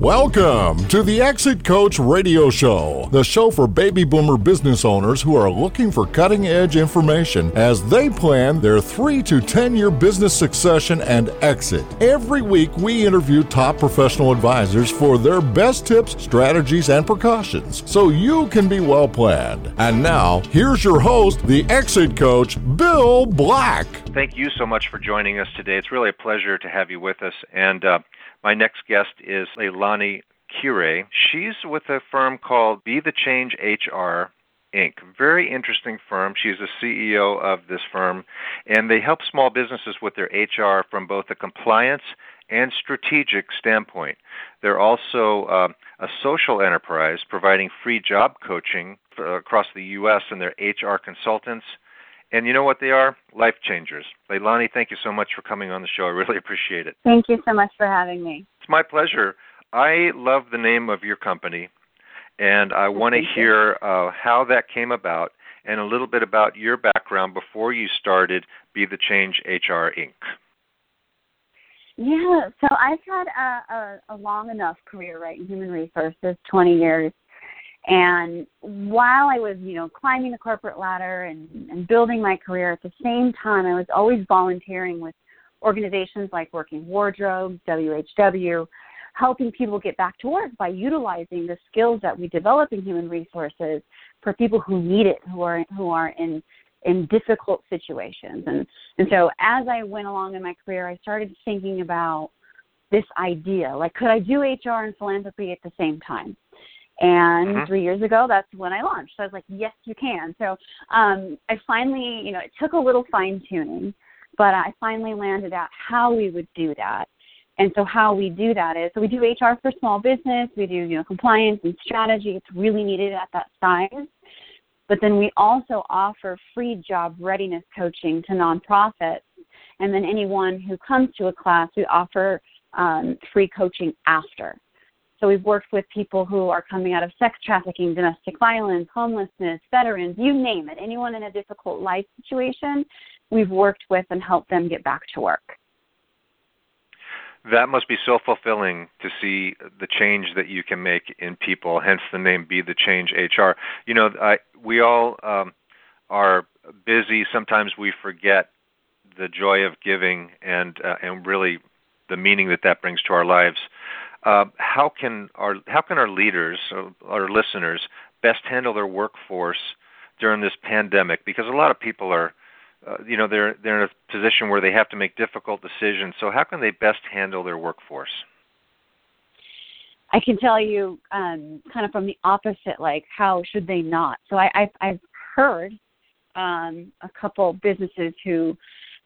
Welcome to the Exit Coach Radio Show, the show for baby boomer business owners who are looking for cutting edge information as they plan their 3 to 10 year business succession and exit. Every week, we interview top professional advisors for their best tips, strategies, and precautions so you can be well planned. And now, here's your host, the Exit Coach, Bill Black. Thank you so much for joining us today. It's really a pleasure to have you with us. And uh, my next guest is Leilani Kure. She's with a firm called Be the Change HR Inc. Very interesting firm. She's the CEO of this firm, and they help small businesses with their HR from both a compliance and strategic standpoint. They're also uh, a social enterprise providing free job coaching across the U.S. and their HR consultants. And you know what they are? Life changers. Leilani, thank you so much for coming on the show. I really appreciate it. Thank you so much for having me. It's my pleasure. I love the name of your company, and I want to hear uh, how that came about and a little bit about your background before you started Be the Change HR Inc. Yeah, so I've had a, a, a long enough career, right, in human resources, 20 years and while I was, you know, climbing the corporate ladder and, and building my career, at the same time, I was always volunteering with organizations like Working Wardrobe, WHW, helping people get back to work by utilizing the skills that we develop in human resources for people who need it, who are who are in in difficult situations. And and so as I went along in my career, I started thinking about this idea, like could I do HR and philanthropy at the same time? And mm-hmm. three years ago, that's when I launched. So I was like, yes, you can. So um, I finally, you know, it took a little fine tuning, but I finally landed out how we would do that. And so how we do that is, so we do HR for small business, we do, you know, compliance and strategy. It's really needed at that size. But then we also offer free job readiness coaching to nonprofits. And then anyone who comes to a class, we offer um, free coaching after. So we've worked with people who are coming out of sex trafficking, domestic violence, homelessness, veterans, you name it, anyone in a difficult life situation, we've worked with and helped them get back to work. That must be so fulfilling to see the change that you can make in people. Hence the name "Be the Change HR." You know, I, we all um, are busy. Sometimes we forget the joy of giving and uh, and really the meaning that that brings to our lives. Uh, how can our how can our leaders, uh, our listeners, best handle their workforce during this pandemic? Because a lot of people are, uh, you know, they're they're in a position where they have to make difficult decisions. So how can they best handle their workforce? I can tell you, um, kind of from the opposite, like how should they not? So I, I've, I've heard um, a couple businesses who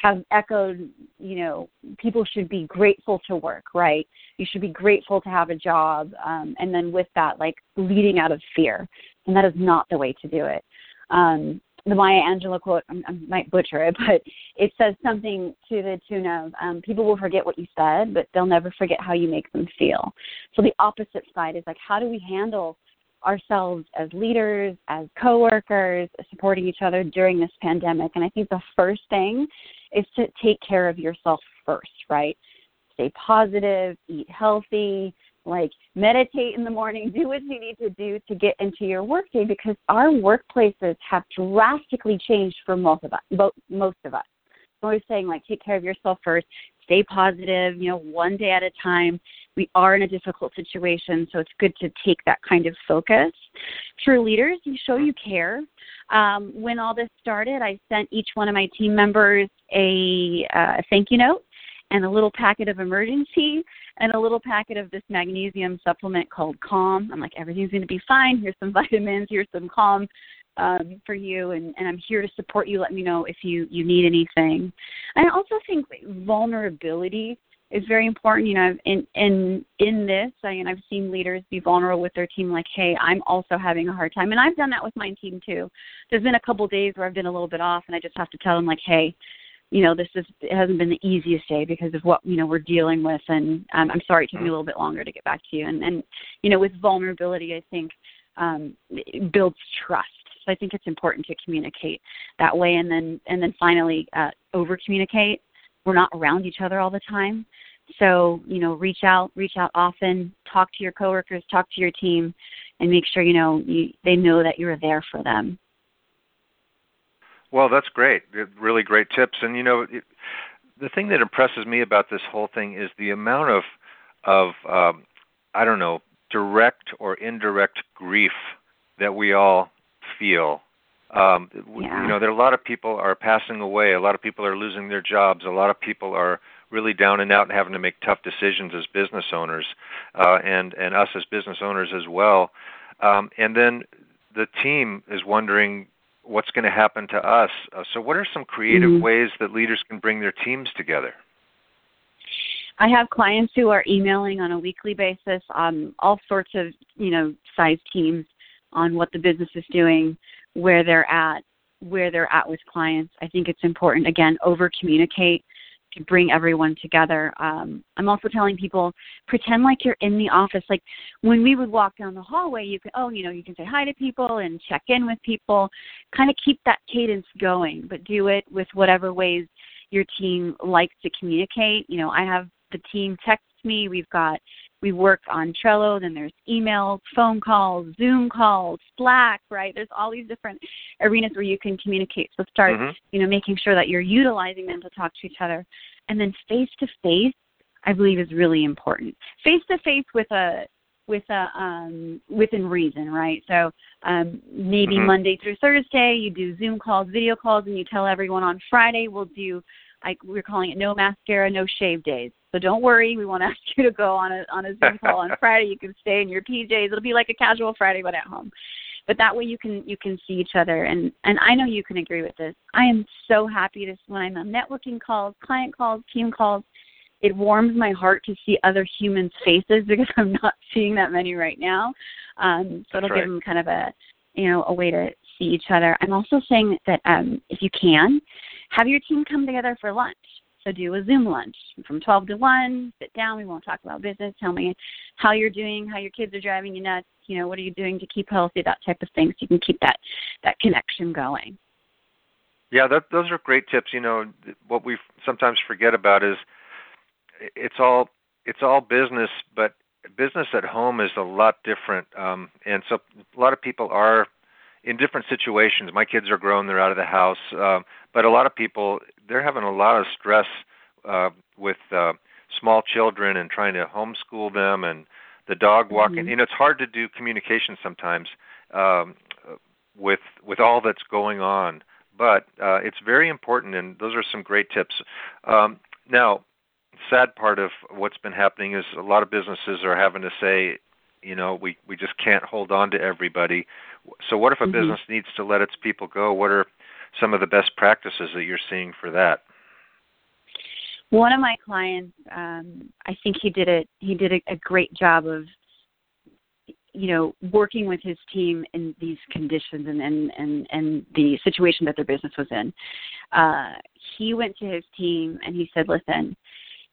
have echoed, you know, people should be grateful to work, right? You should be grateful to have a job. Um, and then with that, like leading out of fear. And that is not the way to do it. Um, the Maya Angelou quote, I, might butcher it, but it says something to the tune of um, people will forget what you said, but they'll never forget how you make them feel. So the opposite side is like, how do we handle ourselves as leaders, as coworkers, supporting each other during this pandemic. And I think the first thing is to take care of yourself first, right? Stay positive, eat healthy, like meditate in the morning, do what you need to do to get into your workday because our workplaces have drastically changed for most of us. Most of us. I'm always saying like take care of yourself first, stay positive, you know, one day at a time. We are in a difficult situation, so it's good to take that kind of focus. For leaders, you show you care. Um, when all this started, I sent each one of my team members a uh, thank you note and a little packet of emergency and a little packet of this magnesium supplement called Calm. I'm like, everything's going to be fine. Here's some vitamins. Here's some Calm um, for you, and, and I'm here to support you. Let me know if you you need anything. I also think vulnerability is very important. You know, in in in this, I mean, I've seen leaders be vulnerable with their team, like, "Hey, I'm also having a hard time," and I've done that with my team too. There's been a couple days where I've been a little bit off, and I just have to tell them, like, "Hey, you know, this is it hasn't been the easiest day because of what you know we're dealing with, and um, I'm sorry it took me a little bit longer to get back to you." And and you know, with vulnerability, I think um, it builds trust. So I think it's important to communicate that way, and then and then finally uh, over communicate. We're not around each other all the time, so you know, reach out, reach out often, talk to your coworkers, talk to your team, and make sure you know you, they know that you're there for them. Well, that's great. Really great tips. And you know, it, the thing that impresses me about this whole thing is the amount of of um, I don't know direct or indirect grief that we all feel. Um, yeah. You know, there are a lot of people are passing away. A lot of people are losing their jobs. A lot of people are really down and out and having to make tough decisions as business owners, uh, and and us as business owners as well. Um, and then the team is wondering what's going to happen to us. Uh, so, what are some creative mm-hmm. ways that leaders can bring their teams together? I have clients who are emailing on a weekly basis on all sorts of you know size teams on what the business is doing, where they're at, where they're at with clients. I think it's important again over communicate to bring everyone together. Um, I'm also telling people pretend like you're in the office. Like when we would walk down the hallway, you can oh you know you can say hi to people and check in with people, kind of keep that cadence going, but do it with whatever ways your team likes to communicate. You know I have the team text me. We've got we work on Trello, then there's emails, phone calls, Zoom calls, Slack, right? There's all these different arenas where you can communicate. So start, mm-hmm. you know, making sure that you're utilizing them to talk to each other. And then face to face, I believe is really important. Face to face with a with a um within reason, right? So um maybe mm-hmm. Monday through Thursday you do Zoom calls, video calls and you tell everyone on Friday we'll do like we're calling it no mascara, no shave days. So don't worry, we won't ask you to go on a on a Zoom call on Friday. You can stay in your PJs. It'll be like a casual Friday but at home. But that way you can you can see each other and and I know you can agree with this. I am so happy to when I'm on networking calls, client calls, team calls. It warms my heart to see other humans' faces because I'm not seeing that many right now. Um, so it'll right. give them kind of a you know a way to see each other. I'm also saying that um, if you can, have your team come together for lunch. So do a Zoom lunch from 12 to 1. Sit down. We won't talk about business. Tell me how you're doing, how your kids are driving you nuts. You know, what are you doing to keep healthy? That type of thing. So you can keep that that connection going. Yeah, that, those are great tips. You know, what we sometimes forget about is it's all it's all business, but business at home is a lot different. Um, and so a lot of people are in different situations. My kids are grown; they're out of the house. Uh, but a lot of people they're having a lot of stress uh, with uh, small children and trying to homeschool them and the dog walking. Mm-hmm. You know, it's hard to do communication sometimes um, with with all that's going on. But uh, it's very important, and those are some great tips. Um, now, sad part of what's been happening is a lot of businesses are having to say, you know, we we just can't hold on to everybody. So, what if a mm-hmm. business needs to let its people go? What are some of the best practices that you're seeing for that? One of my clients, um, I think he did it. He did a, a great job of, you know, working with his team in these conditions and and and, and the situation that their business was in. Uh, he went to his team and he said, "Listen,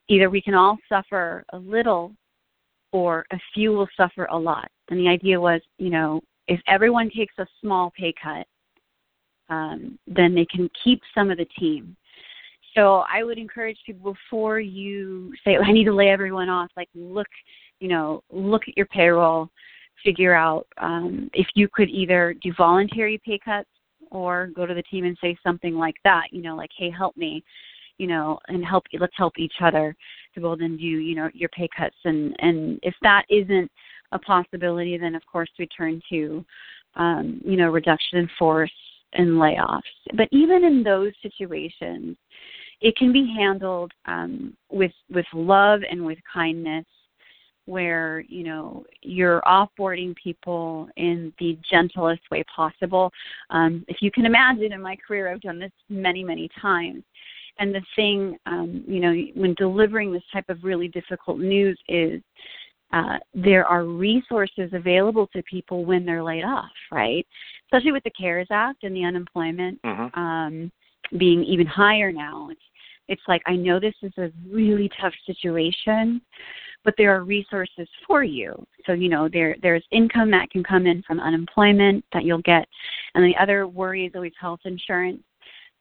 either we can all suffer a little, or a few will suffer a lot." And the idea was, you know, if everyone takes a small pay cut, um, then they can keep some of the team. So I would encourage people before you say, oh, "I need to lay everyone off," like look, you know, look at your payroll, figure out um, if you could either do voluntary pay cuts or go to the team and say something like that. You know, like, "Hey, help me," you know, and help. Let's help each other to and do, you know, your pay cuts. And and if that isn't a possibility, then of course we turn to, um, you know, reduction in force and layoffs. But even in those situations, it can be handled um, with with love and with kindness, where you know you're offboarding people in the gentlest way possible. Um, if you can imagine, in my career, I've done this many many times. And the thing, um, you know, when delivering this type of really difficult news is uh, there are resources available to people when they're laid off, right? Especially with the CARES Act and the unemployment mm-hmm. um, being even higher now. It's it's like I know this is a really tough situation, but there are resources for you. So you know there there's income that can come in from unemployment that you'll get, and the other worry is always health insurance.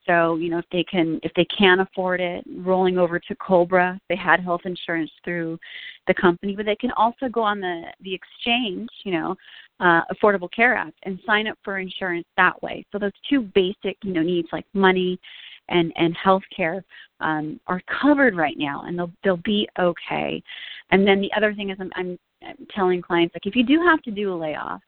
So you know if they can if they can afford it, rolling over to COBRA, they had health insurance through the company, but they can also go on the the exchange, you know, uh, Affordable Care Act, and sign up for insurance that way. So those two basic you know needs like money and and health care um, are covered right now, and they'll they'll be okay. And then the other thing is, I'm, I'm, I'm telling clients like if you do have to do a layoff,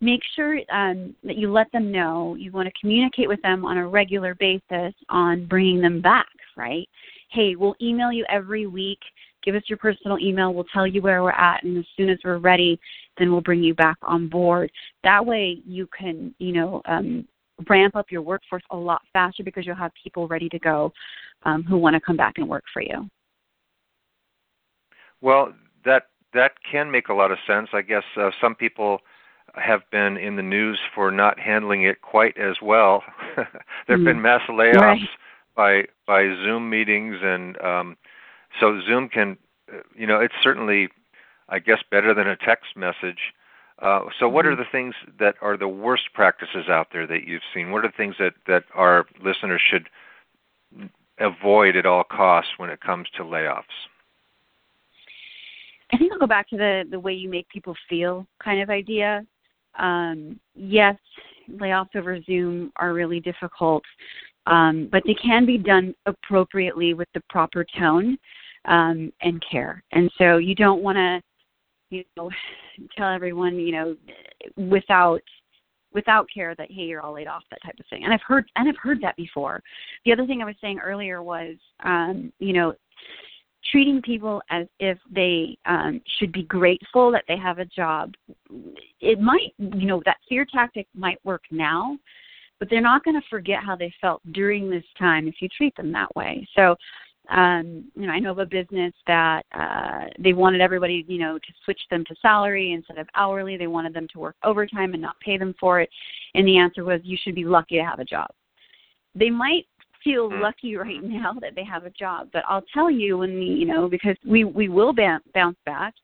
make sure um, that you let them know you want to communicate with them on a regular basis on bringing them back. Right? Hey, we'll email you every week. Give us your personal email. We'll tell you where we're at, and as soon as we're ready, then we'll bring you back on board. That way, you can, you know, um, ramp up your workforce a lot faster because you'll have people ready to go um, who want to come back and work for you. Well, that that can make a lot of sense. I guess uh, some people have been in the news for not handling it quite as well. there have mm. been mass layoffs right. by by Zoom meetings, and um, so Zoom can, you know, it's certainly, I guess, better than a text message. Uh, so, what are mm-hmm. the things that are the worst practices out there that you've seen? What are the things that, that our listeners should avoid at all costs when it comes to layoffs? I think I'll go back to the the way you make people feel kind of idea. Um, yes, layoffs over Zoom are really difficult, um, but they can be done appropriately with the proper tone um, and care. And so you don't want to you know tell everyone you know without without care that hey you're all laid off that type of thing and i've heard and i've heard that before the other thing i was saying earlier was um you know treating people as if they um should be grateful that they have a job it might you know that fear tactic might work now but they're not going to forget how they felt during this time if you treat them that way so um, you know, I know of a business that uh, they wanted everybody, you know, to switch them to salary instead of hourly. They wanted them to work overtime and not pay them for it. And the answer was, you should be lucky to have a job. They might feel hmm. lucky right now that they have a job, but I'll tell you when, we, you know, because we we will bounce back,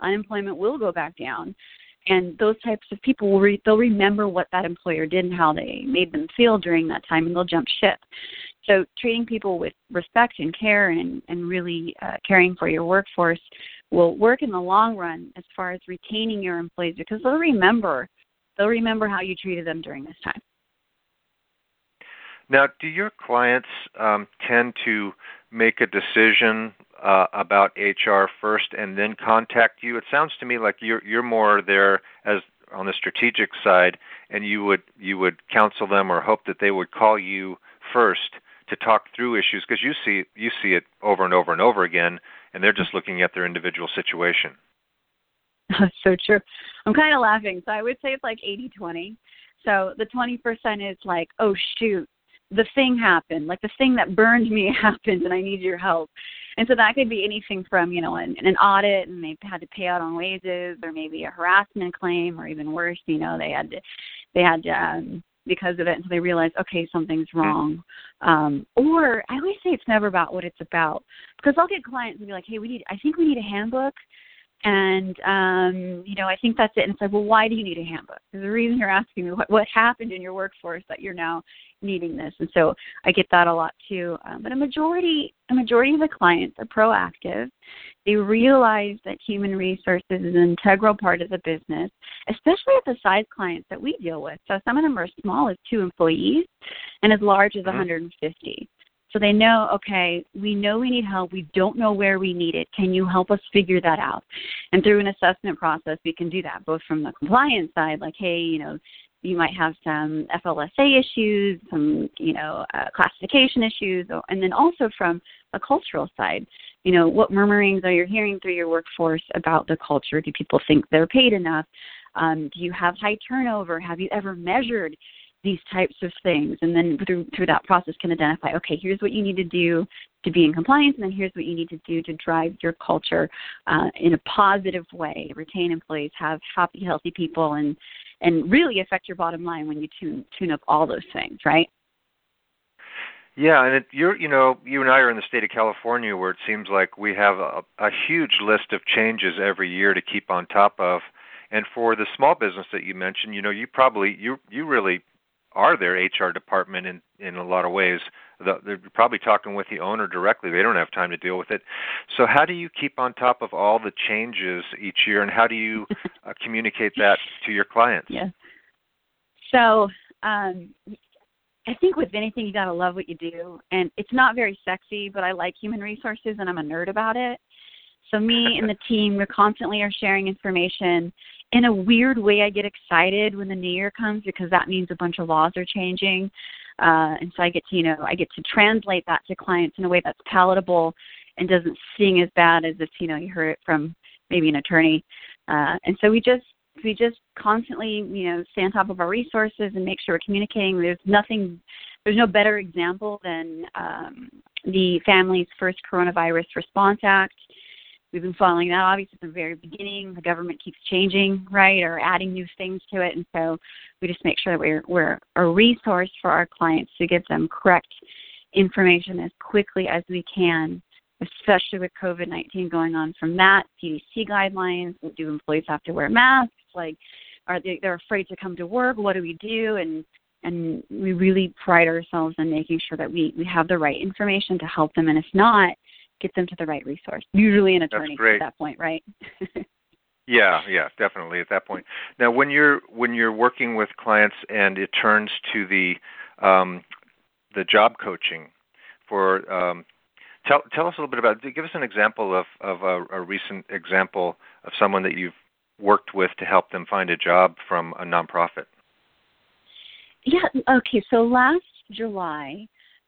unemployment will go back down. And those types of people will re- they'll remember what that employer did and how they made them feel during that time and they'll jump ship. So treating people with respect and care and, and really uh, caring for your workforce will work in the long run as far as retaining your employees because they'll remember they'll remember how you treated them during this time now do your clients um, tend to make a decision uh, about HR first and then contact you? It sounds to me like you're you're more there as on the strategic side, and you would you would counsel them or hope that they would call you first to talk through issues because you see you see it over and over and over again, and they're just looking at their individual situation. So true. I'm kind of laughing. So I would say it's like 80-20. So the 20% is like, oh shoot, the thing happened, like the thing that burned me happened, and I need your help. And so that could be anything from, you know, an, an audit and they had to pay out on wages, or maybe a harassment claim, or even worse, you know, they had to, they had to, um, because of it, and so they realized, okay, something's wrong. Um, or I always say it's never about what it's about, because I'll get clients and be like, hey, we need, I think we need a handbook and um, you know, I think that's it. And it's like, well, why do you need a handbook? There's a reason you're asking me what, what happened in your workforce that you're now needing this. And so I get that a lot too. Um, but a majority, a majority of the clients are proactive. They realize that human resources is an integral part of the business, especially at the size clients that we deal with. So some of them are as small as two employees and as large as mm-hmm. 150. So they know, okay, we know we need help. We don't know where we need it. Can you help us figure that out? And through an assessment process, we can do that both from the compliance side, like, hey, you know, you might have some FLSA issues, some, you know, uh, classification issues, and then also from a cultural side. You know, what murmurings are you hearing through your workforce about the culture? Do people think they're paid enough? Um, do you have high turnover? Have you ever measured these types of things. And then through through that process can identify okay here's what you need to do to be in compliance and then here's what you need to do to drive your culture uh, in a positive way. Retain employees have happy healthy people and and really affect your bottom line when you tune tune up all those things right? Yeah, and it, you're, you know, you and I are in the state of California, where it seems like we have a, a huge list of changes every year to keep on top of. And for the small business that you mentioned, you know, you probably you you really are their HR department in in a lot of ways. The, they're probably talking with the owner directly. They don't have time to deal with it. So how do you keep on top of all the changes each year, and how do you uh, communicate that to your clients? Yeah. So um, I think with anything you got to love what you do, and it's not very sexy, but I like human resources, and I'm a nerd about it. So me and the team, we constantly are sharing information. In a weird way, I get excited when the new year comes because that means a bunch of laws are changing, uh, and so I get to, you know, I get to translate that to clients in a way that's palatable and doesn't sting as bad as if you know you heard it from maybe an attorney. Uh, and so we just we just constantly, you know, stay on top of our resources and make sure we're communicating. There's nothing, there's no better example than um, the Families First Coronavirus Response Act. We've been following that obviously from the very beginning. The government keeps changing, right, or adding new things to it, and so we just make sure that we're we're a resource for our clients to give them correct information as quickly as we can especially with COVID 19 going on from that, CDC guidelines. Do employees have to wear masks? Like, are they they're afraid to come to work? What do we do? And and we really pride ourselves in making sure that we we have the right information to help them, and if not, get them to the right resource. Usually an attorney at that point, right? yeah, yeah, definitely at that point. Now, when you're when you're working with clients and it turns to the um, the job coaching for um, tell tell us a little bit about give us an example of of a, a recent example of someone that you've worked with to help them find a job from a nonprofit? Yeah, okay. So last July,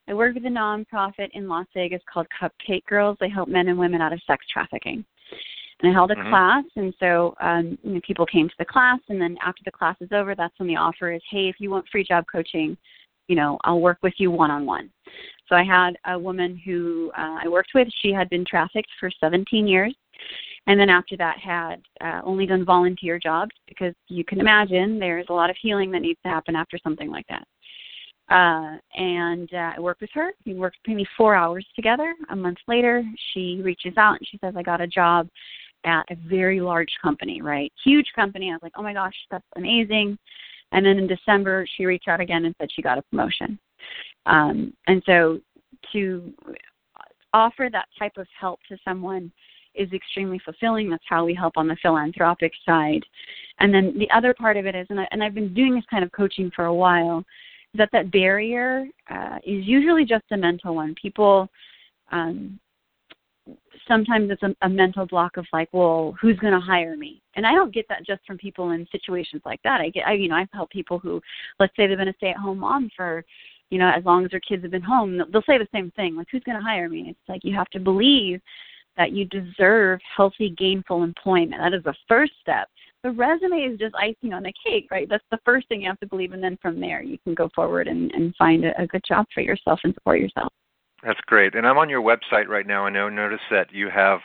I work with a nonprofit in Las Vegas called Cupcake Girls. They help men and women out of sex trafficking. And I held a mm-hmm. class, and so um, you know, people came to the class, and then after the class is over, that's when the offer is, hey, if you want free job coaching, you know, I'll work with you one on one. So I had a woman who uh, I worked with. She had been trafficked for 17 years and then after that had uh, only done volunteer jobs because you can imagine there's a lot of healing that needs to happen after something like that. Uh, and uh, I worked with her. We worked maybe four hours together. A month later, she reaches out and she says, "I got a job at a very large company, right? Huge company." I was like, "Oh my gosh, that's amazing!" And then in December, she reached out again and said she got a promotion. Um, and so to offer that type of help to someone is extremely fulfilling. That's how we help on the philanthropic side. And then the other part of it is, and, I, and I've been doing this kind of coaching for a while, that that barrier uh, is usually just a mental one. People, um, sometimes it's a, a mental block of like, well, who's going to hire me? And I don't get that just from people in situations like that. I get, I, you know, I've helped people who, let's say they've been a stay-at-home mom for you know, as long as their kids have been home, they'll say the same thing, like, who's going to hire me? It's like you have to believe that you deserve healthy, gainful employment. That is the first step. The resume is just icing on the cake, right? That's the first thing you have to believe, and then from there you can go forward and, and find a, a good job for yourself and support yourself. That's great. And I'm on your website right now, and I notice that you have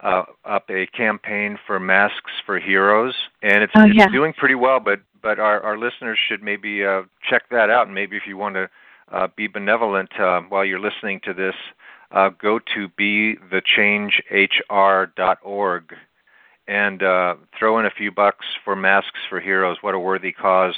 uh, up a campaign for masks for heroes, and it's, oh, it's doing pretty well. But but our, our listeners should maybe uh, check that out, and maybe if you want to uh, be benevolent uh, while you're listening to this, uh, go to be the change bethechangehr.org and uh, throw in a few bucks for Masks for Heroes. What a worthy cause.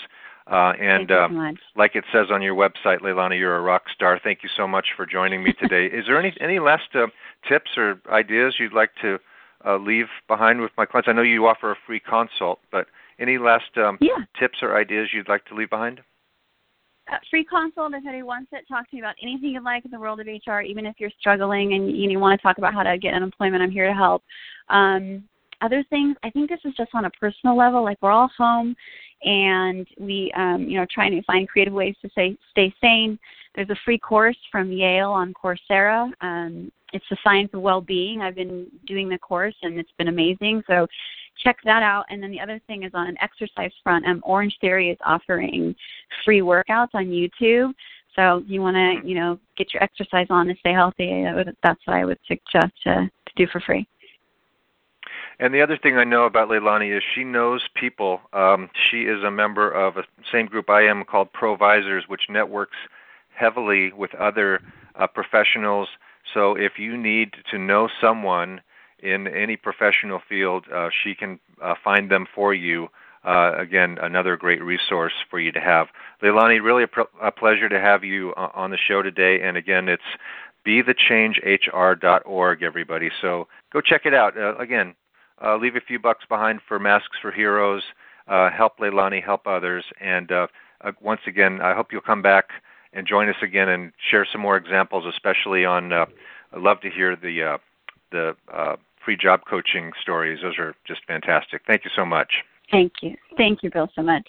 Uh, and so like it says on your website, Leilani, you're a rock star. Thank you so much for joining me today. Is there any any last uh, tips or ideas you'd like to uh, leave behind with my clients? I know you offer a free consult, but any last um, yeah. tips or ideas you'd like to leave behind? uh, free consult if anyone wants it. Talk to me about anything you'd like in the world of HR, even if you're struggling and you, you want to talk about how to get unemployment. I'm here to help. Um, other things, I think this is just on a personal level. Like we're all home, and we, um, you know, trying to find creative ways to say stay sane. There's a free course from Yale on Coursera. Um, it's the science of well-being. I've been doing the course, and it's been amazing. So check that out. And then the other thing is on an exercise front, um, Orange Theory is offering free workouts on YouTube. So you want to, you know, get your exercise on and stay healthy. That's what I would suggest to, to do for free. And the other thing I know about Leilani is she knows people. Um, she is a member of a same group I am called Provisors, which networks heavily with other uh, professionals. So if you need to know someone in any professional field, uh, she can uh, find them for you. Uh, again, another great resource for you to have. Leilani, really a, pr- a pleasure to have you uh, on the show today. And again, it's bethechangehr.org, everybody. So go check it out. Uh, again, uh, leave a few bucks behind for Masks for Heroes. Uh, help Leilani, help others. And uh, uh, once again, I hope you'll come back and join us again and share some more examples, especially on. Uh, I'd love to hear the uh, the uh, free job coaching stories. Those are just fantastic. Thank you so much. Thank you. Thank you, Bill, so much.